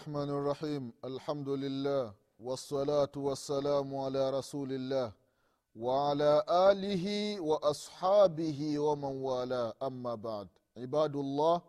بسم الله الرحمن الرحيم الحمد لله والصلاة والسلام على رسول الله وعلى آله وأصحابه ومن والاه أما بعد عباد الله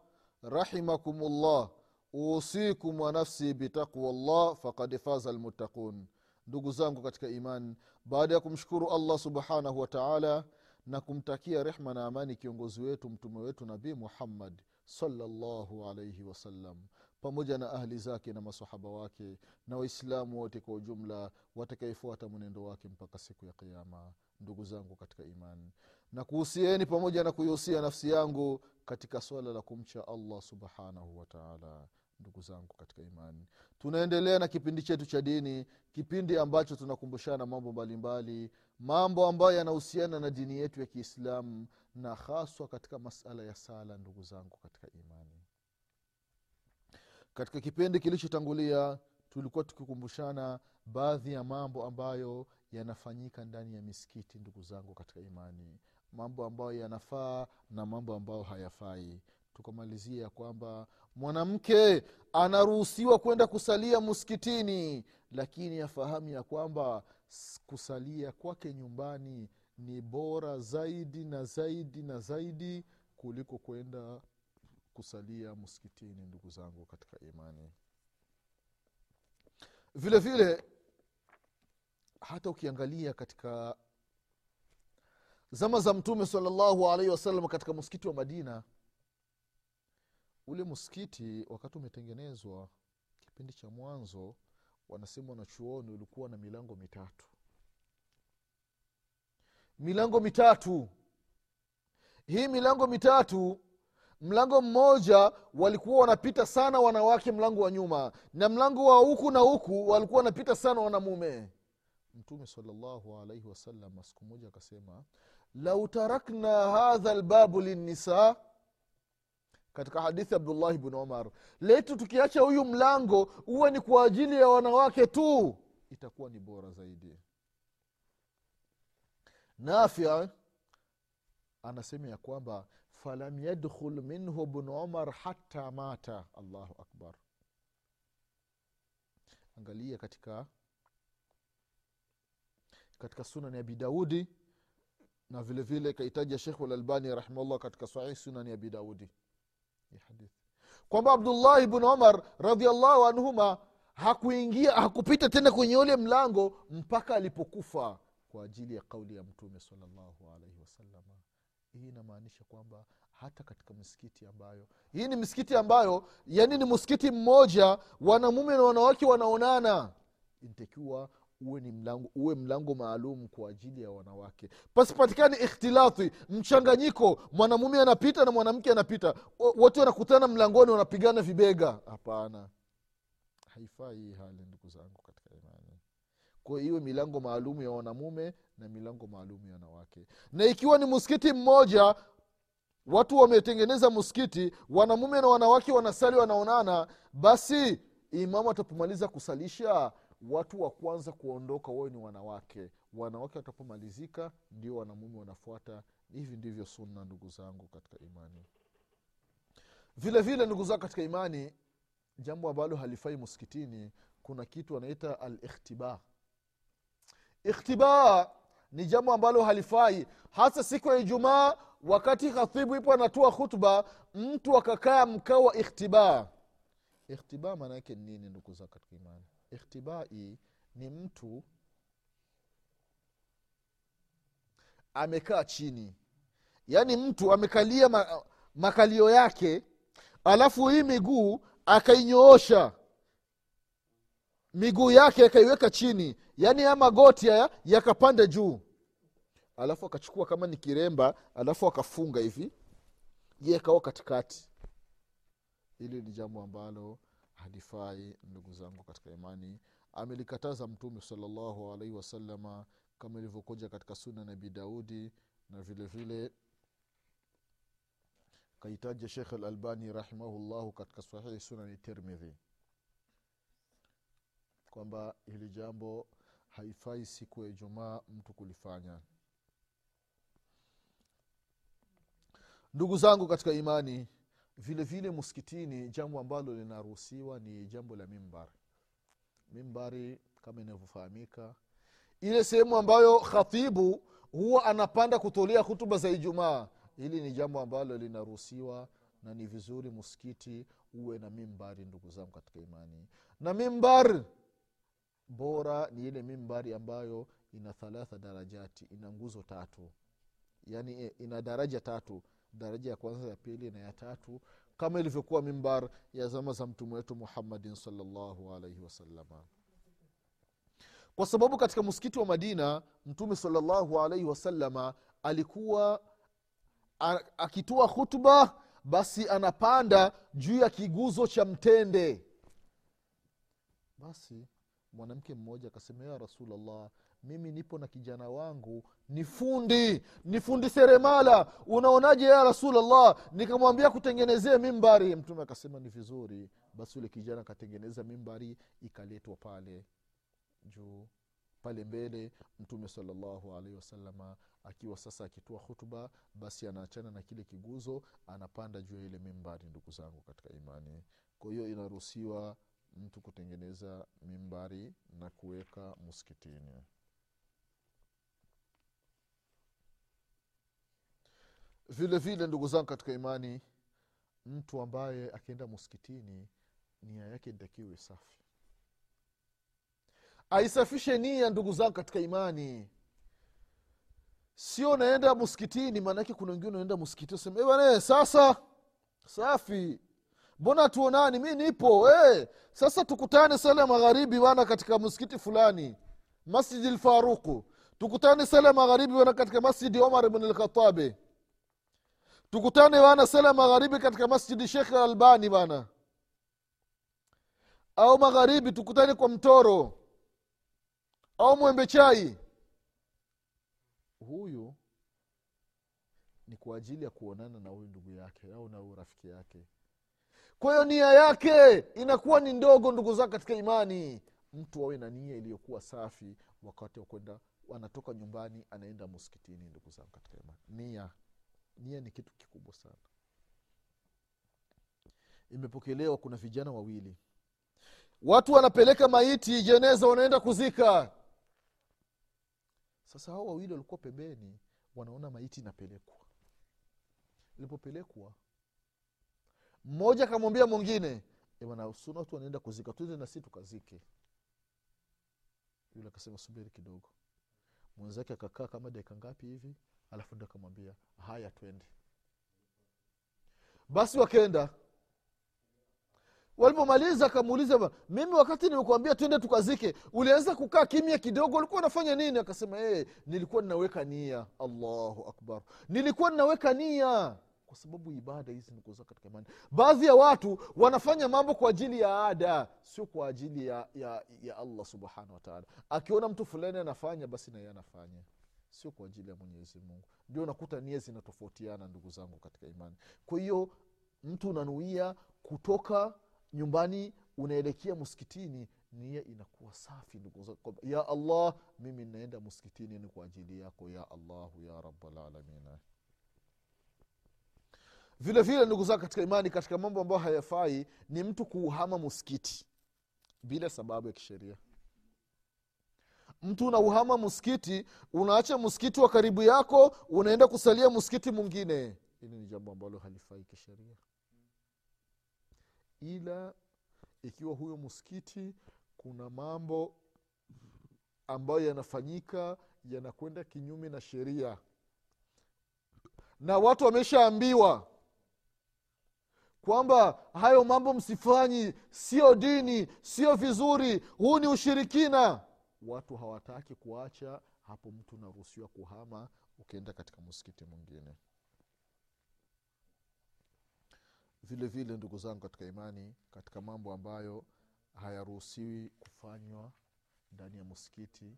رحمكم الله أوصيكم ونفسي بتقوى الله فقد فاز المتقون ndugu zangu katika imani baada ya kumshukuru allah subhanahu wa taala na kumtakia rehma na amani kiongozi wetu mtume wetu nabii muhammad salllahu alaihi wasallam pamoja na ahli zake na masahaba wake na waislamu wote kwa ujumla watakaefuata mwenendo wake mpaka siku ya kiama ndugu zangu katika imani na kuhusieni pamoja na kuihusia nafsi yangu katika swala la kumcha allah subhanahu wataala ndugu zangu katika imani tunaendelea na kipindi chetu cha dini kipindi ambacho tunakumbushana mambo mbalimbali mambo ambayo yanahusiana na dini yetu ya kiislamu na haswa katika masala ya sala ndugu zangu katika imani katika kipindi kilichotangulia tulikuwa tukikumbushana baadhi ya mambo ambayo yanafanyika ndani ya misikiti ndugu zangu katika imani. Mambo ambayo yanafaa na mambo ambayo hayafai. Tukamalizia ya kwamba mwanamke anaruhusiwa kwenda kusalia msikitini lakini afahamu ya kwamba kusalia kwake nyumbani ni bora zaidi na zaidi na zaidi kuliko kwenda kusalia msikitini ndugu zangu katika imani. Vile vile hata ukiangalia katika zama za mtume salallahu alaihi wasallam katika msikiti wa madina ule msikiti wakati umetengenezwa kipindi cha mwanzo wanasema wanachuoni ulikuwa na milango mitatu. Milango mitatu. Hii milango mitatu mlango mmoja walikuwa wanapita sana wanawake mlango wa nyuma na mlango wa huku na huku walikuwa wanapita sana wanamume. Mtume salllahu alaihi wasallam siku moja akasema lau tarakna hadha lbabu linnisa katika hadithi abdullahi bni umar letu tukiacha huyu mlango huwe ni kwa ajili ya wanawake tu itakuwa ni bora zaidi. Nafya anasema ya kwamba falam yadkhul minhu bnu umar hata mata. Allahu akbar. Angalia katika katika sunani abi daudi na vile vile kaitaja shekhu lalbani rahimahullah katika sahih sunani abi daudi. Hadithi. Kwamba abdullahi bnu umar radiallahu anhuma hakuingia hakupita tena kwenye ule mlango mpaka alipokufa kwa ajili ya kauli ya mtume salllahu alaihi wasalama hii inamaanisha kwamba hata katika misikiti ambayo hii ni misikiti ambayo yani ni msikiti mmoja wanamume na wanawake wanaonana. Intakiwa uwe ni mlango uwe mlango maalum kwa ajili ya wanawake. Pasipatikani ikhtilathi mchanganyiko mwanamume anapita na mwanamke anapita. Wote wanakutana mlangoni wanapigana vibega. Hapana. Haifai hii hali ndugu zangu katika imani kwa iwe milango maalum ya wanamume na milango maalum ya wanawake. Na ikiwa ni msikiti mmoja watu wametengeneza msikiti wanamume na wanawake wanasali wanaonana basi imamu atapomaliza kusalisha watu wa kwanza kuondoka wawe ni wanawake. Wanawake watapomalizika ndio wanamume wanafuata. Hivi ndivyo sunna ndugu zangu katika imani. Vile vile ndugu zangu katika imani jambo ambalo halifai msikitini kuna kitu anaita alikhtiba ikhtiba ni jambo ambalo halifai. Hasa siku ya ijumaa wakati khatibu ipo anatoa khutba mtu akakaa mkao wa ikhtiba. Ikhtiba maana yake nini ndugu za katika imani? Ikhtibai ni mtu amekaa chini. Yaani mtu amekalia ma, makalio yake alafu hii miguu akainyoosha miguu yake akaiweka chini yaani ya magoti haya yakapanda juu. Alafu akachukua kama ni kiremba alafu akafunga hivi ye kawa katikati. Hili ni jambo ambalo halifai ndugu zangu katika imani. Amelikataza mtume salallahu alaihi wasalama kama ilivyokuja katika suna nabi daudi na vile vile kaitaja shekh alalbani rahimahullahu katika sahihi sunani tirmidhi kwamba hili jambo haifai siku ya ijumaa mtu kulifanya. Ndugu zangu katika imani vile vile msikitini jambo ambalo linaruhusiwa ni jambo la mimbari mimbari kama inavyofahamika ile sehemu ambayo khatibu huwa anapanda kutolea hutuba za ijumaa hili ni jambo ambalo linaruhusiwa na ni vizuri msikiti uwe na mimbari ndugu zangu katika imani. Na mimbar bora ni ile mimbari ambayo ina thalatha darajati ina nguzo tatu. Yaani ina daraja tatu. Daraja ya kwanza ya pili na ya tatu. Kama ilivyokuwa mimbar ya zama za mtume wetu muhammadin salllahu alaihi wasalama kwa sababu katika msikiti wa madina mtume salllahu alaihi wasalama alikuwa akitoa khutba basi anapanda juu ya kiguzo cha mtende. Basi mwanamke mmoja akasema ya rasulllah mimi nipo na kijana wangu ni fundi ni fundi seremala. Unaonaje ya rasulllah nikamwambia kutengenezea mimbari. Mtume akasema ni vizuri. Basi ule kijana akatengeneza mimbari ikaletwa pale juu pale mbele mtume salallahu alaihi wasalama akiwa sasa akitoa hutuba basi anaachana na kile kiguzo anapanda juu ya ile mimbari ndugu zangu katika imani. Kwa hiyo inaruhusiwa mtu kutengeneza mimbari na kuweka muskitini. Vile vile ndugu zangu katika imani mtu ambaye akienda muskitini nia yake ntakiwe safi aisafishe nia ndugu zangu katika imani. Sio naenda muskitini maanake kuna wengine unaenda muskitini sema "Eh sasa safi mbona tuonani? Mi nipo hey, sasa tukutane sala ya magharibi bana katika msikiti fulani masjidi lfaruqu tukutane sala ya magharibi bana katika masjidi omar bn lkhatabi tukutane bana sala ya magharibi katika masjidi shekh albani bana au magharibi tukutane kwa mtoro. Au mwembe chai. Huyu ni kwa ajili ya kuonana na huyu ndugu yake au na huyu rafiki yake kwa hiyo nia yake inakuwa ni ndogo ndugu zake katika imani. Mtu awe na nia iliyokuwa safi wakati wa kwenda anatoka nyumbani anaenda muskitini ndugu zangu katika imani. Nia. Nia ni kitu kikubwa sana. Imepokelewa kuna vijana wawili. Watu wanapeleka maiti jeneza wanaenda kuzika. Sasa hao wawili walikuwa pembeni wanaona maiti inapelekwa. Ilipopelekwa mmoja akamwambia mwingine "Eh bwana watu wanaenda kuzika tuende na si tukazike. Yule akasema subiri kidogo. Mwenzake akakaa kama dakika ngapi hivi alafu ndo akamwambia haya twende. Basi wakenda walipomaliza akamuuliza mimi wakati nimekuambia twende tukazike ulianza kukaa kimya kidogo ulikuwa unafanya nini? Akasema hey, nilikuwa ninaweka nia. Allahu akbar. Nilikuwa ninaweka nia kwa sababu ibada hizi nikuza katika imani. Baadhi ya watu wanafanya mambo kwa ajili ya ada sio kwa ajili ya, ya, ya allah subhanahu wataala akiona mtu fulani anafanya basi naye anafanya. Sio kwa ajili ya mwenyezi mungu. Ndio nakuta nia zinatofautiana ndugu zangu katika imani. Kwa hiyo mtu unanuia kutoka nyumbani unaelekea msikitini nia inakuwa safi ndugu ya allah mimi naenda msikitini ni kwa ajili yako ya allahu ya rabalalamina vile vile ndugu zangu katika imani katika mambo ambayo hayafai ni mtu kuuhama muskiti bila sababu ya kisheria. Mtu unauhama muskiti unaacha muskiti wa karibu yako unaenda kusalia muskiti mwingine. Hili ni jambo ambalo halifai kisheria. Ila ikiwa huyo muskiti kuna mambo ambayo yanafanyika yanakwenda kinyume na sheria. Na watu wameshaambiwa kwamba hayo mambo msifanyi sio dini sio vizuri huu ni ushirikina. Watu hawataki kuacha hapo mtu unaruhusiwa kuhama ukienda katika msikiti mwingine. Vile vile ndugu zangu katika imani katika mambo ambayo hayaruhusiwi kufanywa ndani ya msikiti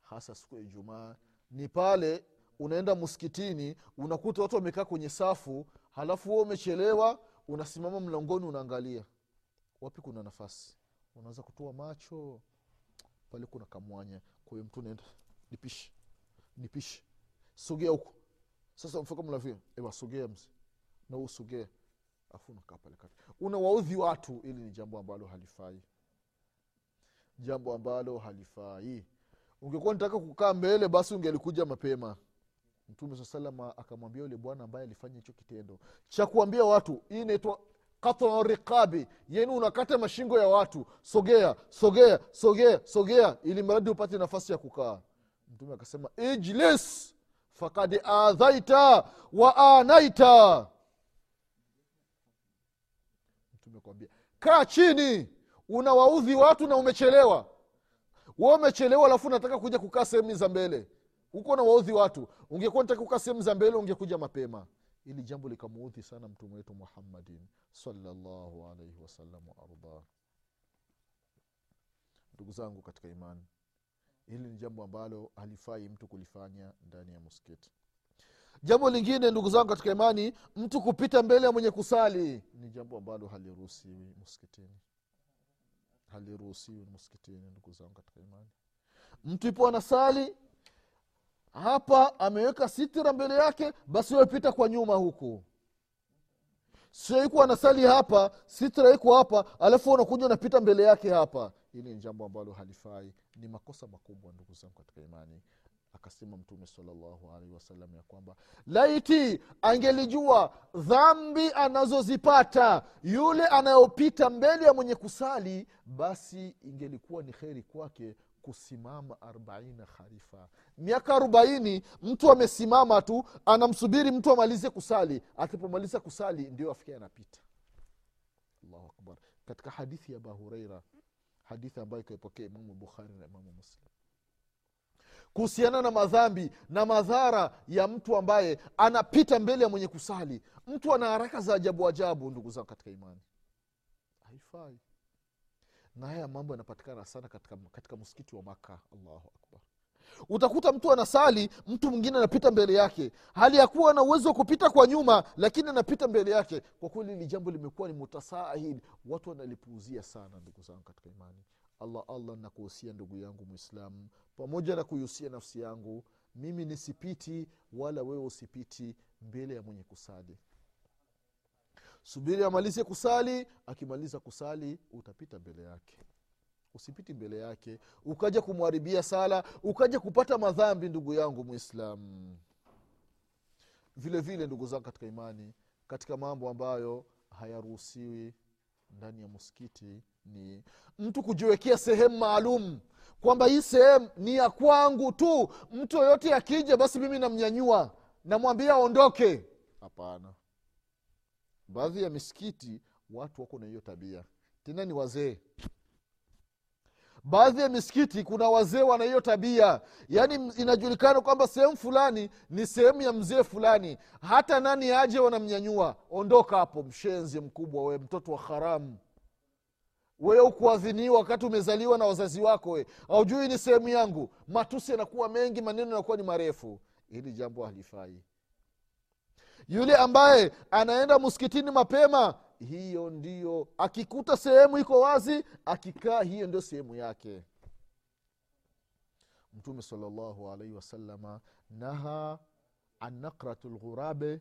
hasa siku ya ijumaa ni pale unaenda msikitini unakuta watu wamekaa kwenye safu halafu huo umechelewa unasimama mlangoni unaangalia wapi kuna nafasi? Unaweza kutoa macho pale kuna kamwanya. Kwahiyo mtu naenda nipishe nipishe sogea huko sasa mfika mlavia ewa sogea mzi na huu afu unakaa pale kati. Unawaudhi watu ili ni jambo ambalo halifai. Jambo ambalo halifai. Ungekuwa nitaka kukaa mbele basi ungelikuja mapema mtume saa salama akamwambia yule bwana ambaye alifanya hicho kitendo. Cha kuambia watu hii inaitwa katwa riqabi yani unakata mashingo ya watu. Sogea sogea sogea sogea ili mradi upate nafasi ya kukaa. Mtume akasema ijlis fakad adhaita wa anaita. Mtume akwambia kaa chini unawaudhi watu na umechelewa. We umechelewa alafu unataka kuja kukaa sehemu za mbele huko na waudhi watu. Ungekuwa ntakuka sehemu za mbele ungekuja mapema. Ili jambo likamuudhi sana mtume wetu muhammadin salllahu alaihi wasallam waardah ndugu zangu katika imani hili ni jambo ambalo halifai mtu kulifanya ndani ya muskiti jambo lingine ndugu zangu katika imani mtu kupita mbele ya mwenye kusali ni jambo ambalo haliruhusiwi muskitini haliruhusiwi muskitini ndugu zangu katika imani. Mtu ipo anasali hapa ameweka sitira mbele yake basi wepita kwa nyuma huku. Sio iko anasali hapa sitra iko hapa alafu unakuja unapita mbele yake hapa. Hili ni jambo ambalo halifai. Ni makosa makubwa ndugu zangu katika imani. Akasema mtume salllahu ya kwamba laiti angelijua dhambi anazozipata yule anayopita mbele ya mwenye kusali basi ingelikuwa ni kheri kwake kusimama arbaina kharifa miaka arobaini mtu amesimama tu anamsubiri mtu amalize kusali. Akipomaliza kusali ndio afikia anapita. Allahu akbar. Katika hadithi ya abahureira hadithi ambayo ikaipokea imamu bukhari na imamu muslim. Kuhusiana na madhambi na madhara ya mtu ambaye anapita mbele ya mwenye kusali mtu ana haraka za ajabu ajabu ndugu zangu katika imani. Haifai na haya mambo yanapatikana sana katika, katika msikiti wa maka allahu akbar. Utakuta mtu anasali mtu mwingine anapita mbele yake. Hali ya kuwa na uwezo wa kupita kwa nyuma lakini anapita mbele yake. Kwa kweli hili jambo limekuwa ni mutasahil watu wanalipuuzia sana ndugu zangu katika imani. Allah allah nakuhusia ndugu yangu mwislamu pamoja na kuihusia nafsi yangu mimi nisipiti wala wewe usipiti mbele ya mwenye kusali subiri amalize kusali akimaliza kusali utapita mbele yake. Usipiti mbele yake. Ukaja kumwharibia sala ukaja kupata madhambi ndugu yangu mwislamu vile vile ndugu zangu katika imani katika mambo ambayo hayaruhusiwi ndani ya msikiti ni mtu kujiwekea sehemu maalum kwamba hii sehemu ni ya kwangu tu. Mtu yoyote akija basi mimi namnyanyua. Namwambia aondoke. Hapana baadhi ya misikiti watu wako na hiyo tabia. Tena ni wazee. Baadhi ya misikiti kuna wazee wana hiyo tabia. Yaani inajulikana kwamba sehemu fulani ni sehemu ya mzee fulani. Hata nani aje wanamnyanyua ondoka hapo mshenzi mkubwa we mtoto wa haramu. Wewe ukuadhiniwa wakati umezaliwa na wazazi wako we. Aujui ni sehemu yangu. Matusi yanakuwa mengi maneno yanakuwa ni marefu. Hili jambo halifai yule ambaye anaenda msikitini mapema hiyo ndio akikuta sehemu iko wazi akikaa hiyo ndio sehemu yake. Mtume salllahu alaihi wasalama naha an nakratu lghurabe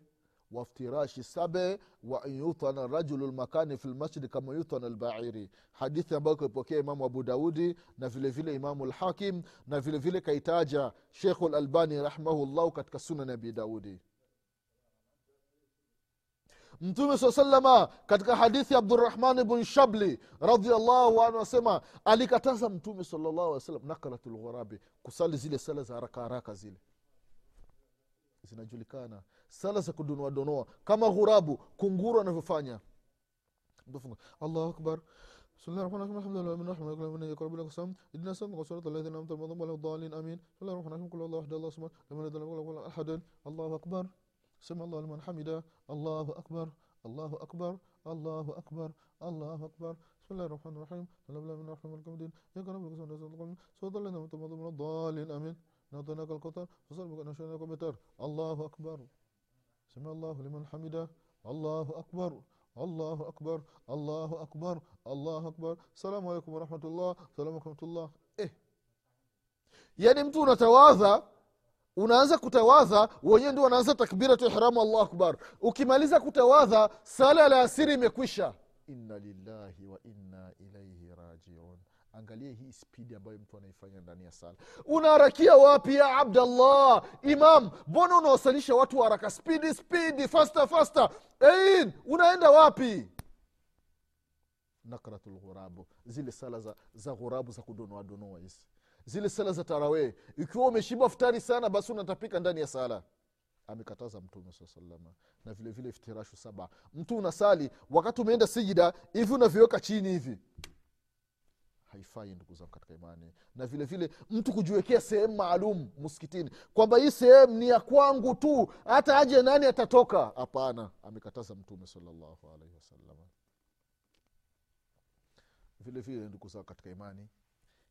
waftirashi sabe wa an yutana rajulu lmakani fi lmasjidi kama yutana lbairi hadithi ambayo kaipokea imamu abu daudi na vile vile imamu lhakim na vile vile kaitaja shekhu lalbani rahimahullahu katika sunan abi daudi mtume saa salama katika hadithi ya abdurahman bn shabli radiallahu anhu asema alikataza mtume salllahu alih wasallam nakaratu lghurabi kusali zile sala za haraka haraka zile zinajulikana sala za kudonoadonoa kama ghurabu kunguru anavyofanya allahu akbar بسم الله الرحمن الرحيم الحمد لله من رحمه الله من يقرب لك السلام اهدنا الصراط والصراط الذين انعمت عليهم غير الضالين امين بسم الله الرحمن الرحيم قل الله احد الله الصمد لم يلد ولم يولد ولم يكن احد الله اكبر سمع الله لمن حمده. الله أكبر الله أكبر الله أكبر الله أكبر. بسم الله الرحمن الرحيم. لا بلا من الرحمن الرحيم الدين يا رب الكسر نزل القوم صوت الله نمت من الضالين. أمين. نعطيناك القطر فصل بك نشرناك بتر. الله أكبر. سمع الله لمن حمده. الله أكبر. الله أكبر. الله أكبر. الله أكبر. السلام عليكم ورحمة الله. السلام عليكم ورحمة الله. إيه. يعني متونا تواثى unaanza kutawadha wenyewe ndio wanaanza takbiratu ihramu allahu akbar. Ukimaliza kutawadha sala la asiri imekwisha. Inna lillahi wa inna ilaihi rajiun. Angalie hii spidi ambayo mtu anaifanya ndani ya sala. Unaharakia wapi ya abdallah? Imam mbona unawasalisha watu haraka? Spidi spidi fasta fasta ein unaenda wapi? Nakratu lghurabu zile sala za, za ghurabu za kudonoadonoa hizi zile sala za tarawee. Ikiwa umeshiba futari sana basi unatapika ndani ya sala. Amekataza mtume saa na vile vile saba. Mtu unasali wakati umeenda sijida hivi unavyoweka chini hivi. Haifai ndugu zangu katika imani. Na vile vile mtu kujiwekea sehemu maalum msikitini. Kwamba hii sehemu ni ya kwangu tu hata aje nani atatoka? Hapana amekataza mtume salallahu alaihi wasalama vile vile ndugu zangu katika imani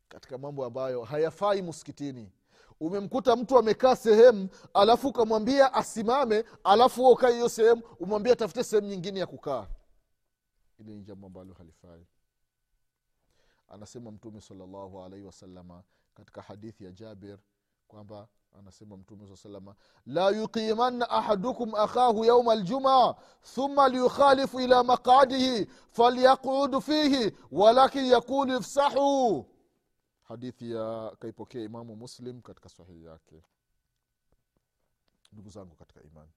katika mambo ambayo hayafai msikitini. Umemkuta mtu amekaa sehemu alafu ukamwambia asimame alafu ukae hiyo sehemu umwambia atafute sehemu nyingine ya kukaa. Ili ni jambo ambalo halifai. Anasema mtume salllahu alaihi wasalama katika hadithi ya jabir kwamba anasema mtume saa salama la yuqimanna ahadukum akhahu yauma aljumaa thumma liyukhalifu ila maqadihi falyaqudu fihi walakin yaqulu ifsahu hadithi ya kaipokea imamu muslim katika sahihi yake. Ndugu zangu katika imani.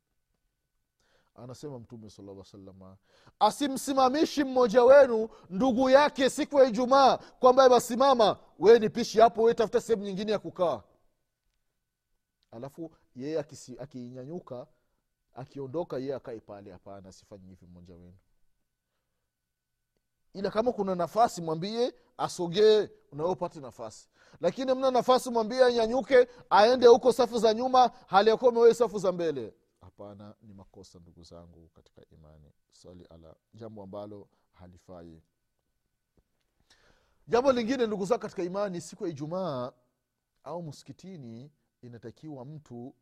Anasema mtume sala salama asimsimamishi mmoja wenu ndugu yake siku ya ijumaa kwamba basimama wee ni pishi hapo we tafuta sehemu nyingine ya kukaa. Alafu yeye akinyanyuka akiondoka yeye akae pale hapana asifanyi hivi mmoja wenu ila kama kuna nafasi mwambie asogee unawe upate nafasi. Lakini mna nafasi mwambie anyanyuke aende huko safu za nyuma hali yakuwa mewee safu za mbele. Hapana ni makosa ndugu zangu katika imani. Swali ala jambo ambalo halifai. Jambo lingine ndugu zangu katika imani siku ya ijumaa au msikitini inatakiwa mtu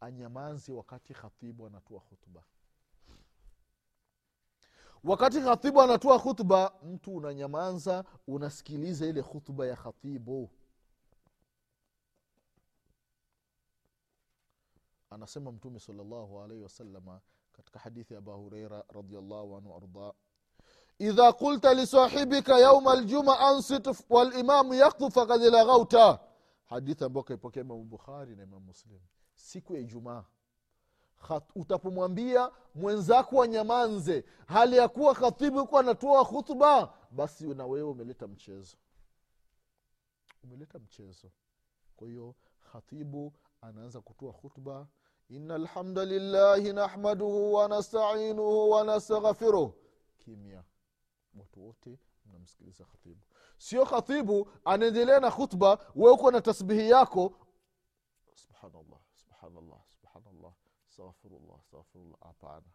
anyamaze wakati khatibu anatoa hutuba wakati khatibu anatoa khutba mtu unanyamaza unasikiliza ile khutba ya khatibu. Anasema mtume salllahu alaihi wasalama katika hadithi ya aba hureira radiallahu anhu arda idha qulta lisahibika yauma ljuma ansit walimamu yaktub fakad laghauta hadithi ambayo kaipokea imamu bukhari na imamu muslim siku ya ijumaa utapomwambia mwenzako wanyamanze hali ya kuwa khatibu yuko anatoa khutba basi na wewe umeleta mchezo. Umeleta mchezo. Kwa hiyo khatibu anaanza kutoa khutba ina alhamda lillahi nahmaduhu wanastainuhu wanastaghfiruh kimya. Watu wote mnamsikiliza khatibu. Sio khatibu anaendelea na khutba we uko na tasbihi yako. Subhanallah subhanallah astaghfirullah astaghfirullah hapana.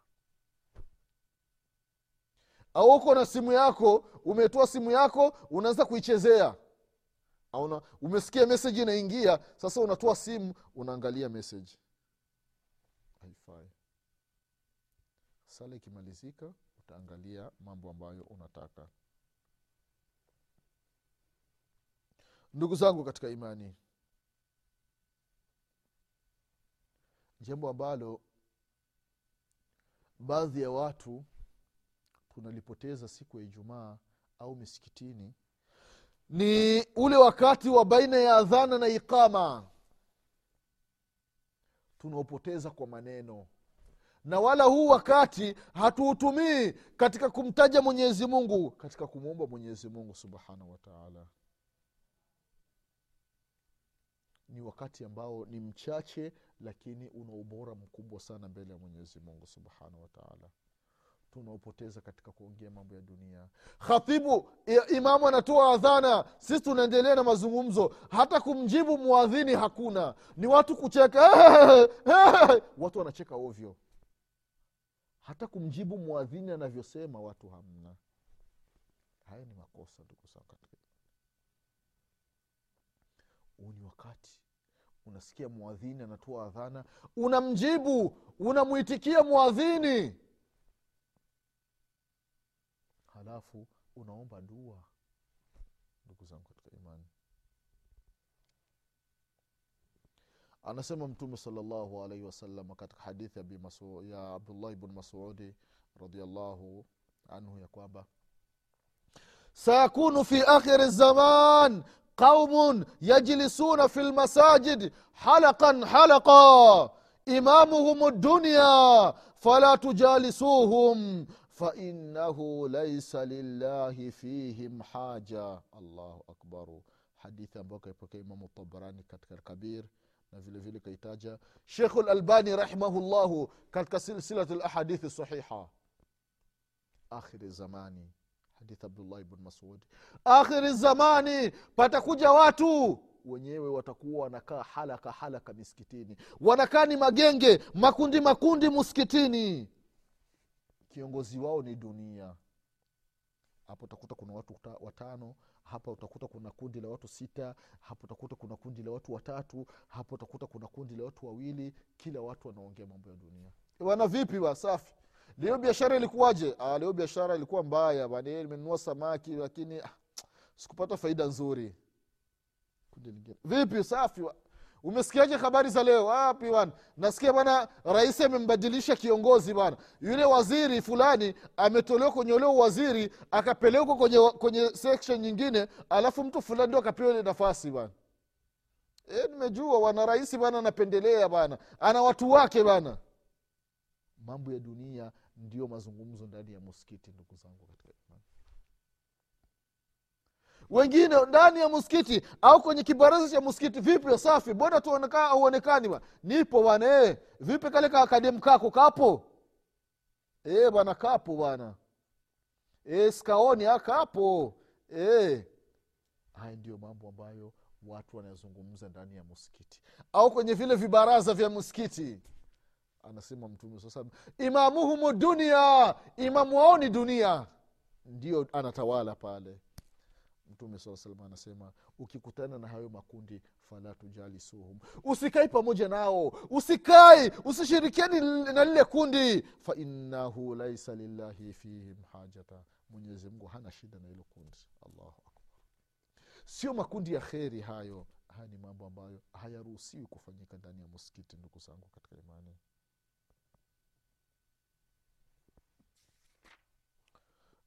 Au uko na simu yako umetoa simu yako unaanza kuichezea. Auna umesikia meseji inaingia sasa unatoa simu unaangalia meseji haifai. Sala ikimalizika utaangalia mambo ambayo unataka. Ndugu zangu katika imani jambo ambalo baadhi ya watu tunalipoteza siku ya ijumaa au misikitini ni ule wakati wa baina ya adhana na iqama. Tunaopoteza kwa maneno. Na wala huu wakati hatuutumii katika kumtaja mwenyezi mungu katika kumwomba mwenyezi mungu subhanahu wataala ni wakati ambao ni mchache lakini una ubora mkubwa sana mbele ya mwenyezi mungu subhanahu wataala tunaopoteza katika kuongea mambo ya dunia. Khatibu imamu anatoa adhana. Sisi tunaendelea na mazungumzo. Hata kumjibu mwadhini hakuna. Ni watu kucheka. Watu wanacheka ovyo. Hata kumjibu mwadhini anavyosema watu hamna. Haya ni makosa ndugu katika huu ni wakati unasikia mwadhini anatoa adhana unamjibu unamwitikia mwadhini. Halafu unaomba dua ndugu zangu katika imani. Anasema mtume salllahu alaihi wasalama katika hadithi ya, Masu- ya abdullahi bnu masudi radiallahu anhu ya kwamba sayakunu fi akhiri zaman qaumun yajlisuna fi lmasajid halaqan halaqa imamuhum dunya fala tujalisuhum fainahu laisa lillahi fihim haja allahu akbaru hadithi ambayo kaipokea imamu tabarani katika kabir na vile vile kaitaja shekhu lalbani rahimahullahu katika silsilat lahadithi sahiha akhiri zamani hadithi abdullahi bn masudi akhiri zamani patakuja watu wenyewe watakuwa wanakaa halaka halaka miskitini wanakaa ni magenge makundi makundi muskitini kiongozi wao ni dunia. Hapo utakuta kuna watu watano hapa utakuta kuna kundi la watu sita hapo utakuta kuna kundi la watu watatu hapo utakuta kuna kundi la watu wawili. Kila watu wanaongea mambo ya dunia. Wana vipi wa safi leo biashara ilikuwaje? Ah, leo biashara ilikuwa mbaya bana eh, nimenunua samaki lakini ah, sikupata faida nzuri. Vipi safi umesikiaje habari za leo? Wapi bana nasikia bana rais amembadilisha kiongozi bana yule waziri fulani ametolewa kwenye ule waziri akapelekwa kwenye, kwenye section nyingine alafu mtu fulani ndio akapewa ile nafasi bana e, nimejua wana rais bana anapendelea bana ana watu wake bana mambo ya dunia ndio mazungumzo ndani ya muskiti ndugu zangu katika imani. Wengine ndani ya muskiti au kwenye kibaraza cha muskiti vipi? Safi. Bona tuoneka auonekani nipo bwana e, vipi kale ka kadem kako kapo? E, bwana kapo bwana. E, skaoni akapo e. haya ndio mambo ambayo watu wanayazungumza ndani ya muskiti au kwenye vile vibaraza vya muskiti anasema mtume saa salam imamuhumu dunia imamu wao ni dunia. Ndio anatawala pale. Mtume saa salam anasema ukikutana na hayo makundi fala tujalisuhum. Usikai pamoja nao usikai usishirikiani na lile kundi. Fainahu laisa lillahi fihim hajata. Mwenyezi hana shida na hilo kundi. Allahu akbar. Sio makundi ya kheri hayo. Haya ni mambo ambayo hayaruhusiwi kufanyika ndani ya muskiti ndugu zangu katika imani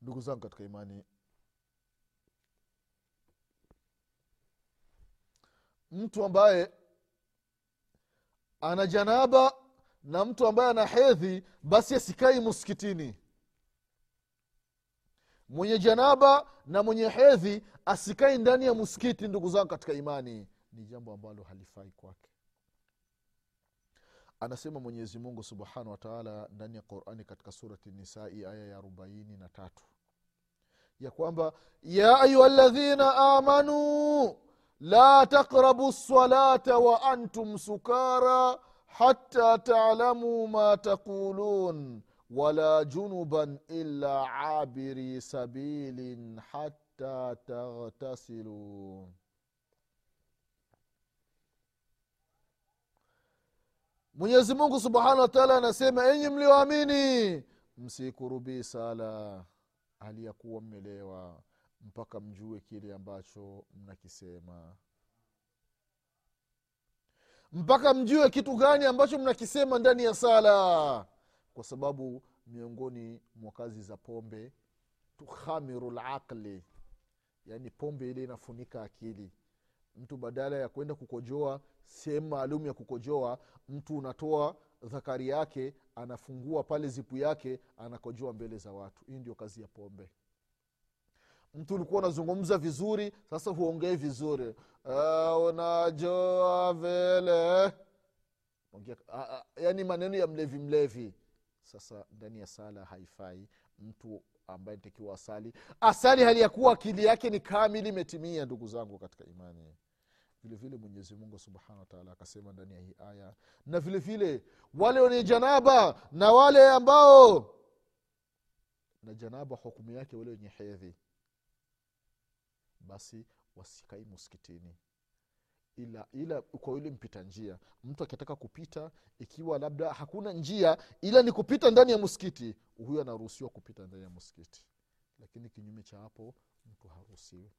ndugu zangu katika imani mtu ambaye ana janaba na mtu ambaye ana hedhi basi asikai muskitini mwenye janaba na mwenye hedhi asikai ndani ya muskiti ndugu zangu katika imani. Ni jambo ambalo halifai kwake anasema mwenyezi mungu subhanahu wataala ndani ya qurani katika surati nisai aya ya arobaini na tatu. Ya kwamba ya ayuha ladhina amanuu la taqrabu lsalata wa antum sukara hata talamuu ma taqulun wala junuban illa abiri sabilin hata taghtasiluu mwenyezi mungu subhanahu wataala anasema enyi mlioamini msikurubii sala hali ya kuwa mmelewa mpaka mjue kile ambacho mnakisema. Mpaka mjue kitu gani ambacho mnakisema ndani ya sala. Kwa sababu miongoni mwa kazi za pombe tukhamiru laqli yaani pombe ile inafunika akili mtu badala ya kwenda kukojoa sehemu maalum ya kukojoa mtu unatoa dhakari yake anafungua pale zipu yake anakojoa mbele za watu. Hii ndio kazi ya pombe. Mtu ulikuwa unazungumza vizuri sasa huongei vizuri. Uh, unajoa vile? Yaani maneno ya mlevi mlevi. Sasa ndani ya sala haifai. Mtu ambaye nitakiwa asali. Asali hali ya kuwa akili yake ni kamili imetimia ndugu zangu katika imani. Vile vile mwenyezi mungu subhanahu wataala akasema ndani ya hii aya na vile vile wale wenye janaba na wale ambao na janaba hukumu yake wale wenye hedhi basi wasikai muskitini ila ila kwa yule mpita njia. Mtu akitaka kupita ikiwa labda hakuna njia ila ni kupita ndani ya msikiti huyo anaruhusiwa kupita ndani ya msikiti. Lakini kinyume cha hapo mtu haruhusiwi.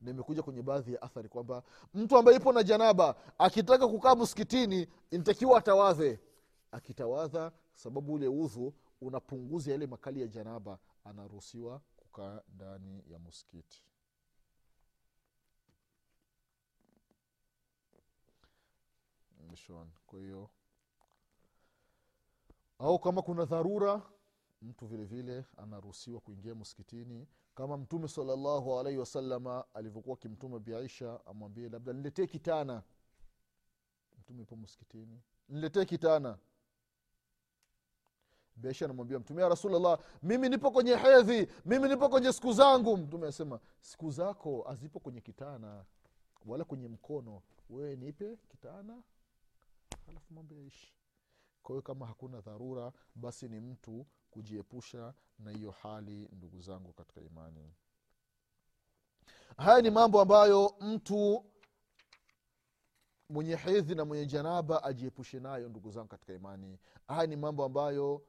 Na kwenye baadhi ya athari kwamba mtu ambaye ipo na janaba akitaka kukaa msikitini intakiwa atawadhe. Akitawadha sababu ule udhu unapunguza yale makali ya janaba anaruhusiwa kukaa ndani ya muskiti mwishoni kwa hiyo au kama kuna dharura mtu vile vile anaruhusiwa kuingia msikitini. Kama mtume salallahu alaihi wasalama alivyokuwa akimtuma biaisha amwambie labda niletee kitana. Mtume ipo msikitini. Niletee kitana. Biaisha anamwambia mtume ya rasulllah mimi nipo kwenye hedhi mimi nipo kwenye siku zangu. Mtume anasema siku zako hazipo kwenye kitana wala kwenye mkono. Wewe nipe kitana halafu mambo yaishi. Kwa hiyo kama hakuna dharura basi ni mtu kujiepusha na hiyo hali ndugu zangu katika imani. Haya ni mambo ambayo mtu mwenye hedhi na mwenye janaba ajiepushe nayo ndugu zangu katika imani. Haya ni mambo ambayo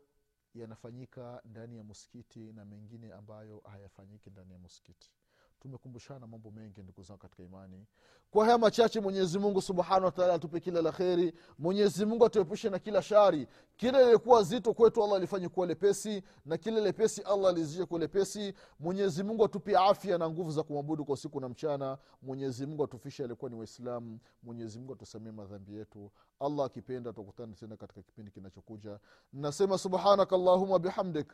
yanafanyika ndani ya muskiti na mengine ambayo hayafanyiki ndani ya muskiti tumekumbushana mambo mengi ndugu zangu katika imani. Kwa haya machache mwenyezi mungu subhanahu wataala atupe kila la kheri. Mwenyezi atuepushe na kila shari. Kile lilikuwa zito kwetu allah alifanye kuwa lepesi na kile lepesi allah alizishe kuwa lepesi. Mwenyezi atupe afya na nguvu za kumwabudu kwa usiku na mchana. Mwenyezi atufishe alikuwa ni waislamu. Mwenyezi atusamie madhambi yetu. Allah akipenda tukutane tena katika kipindi kinachokuja. Nasema subhanaka allahuma bihamdik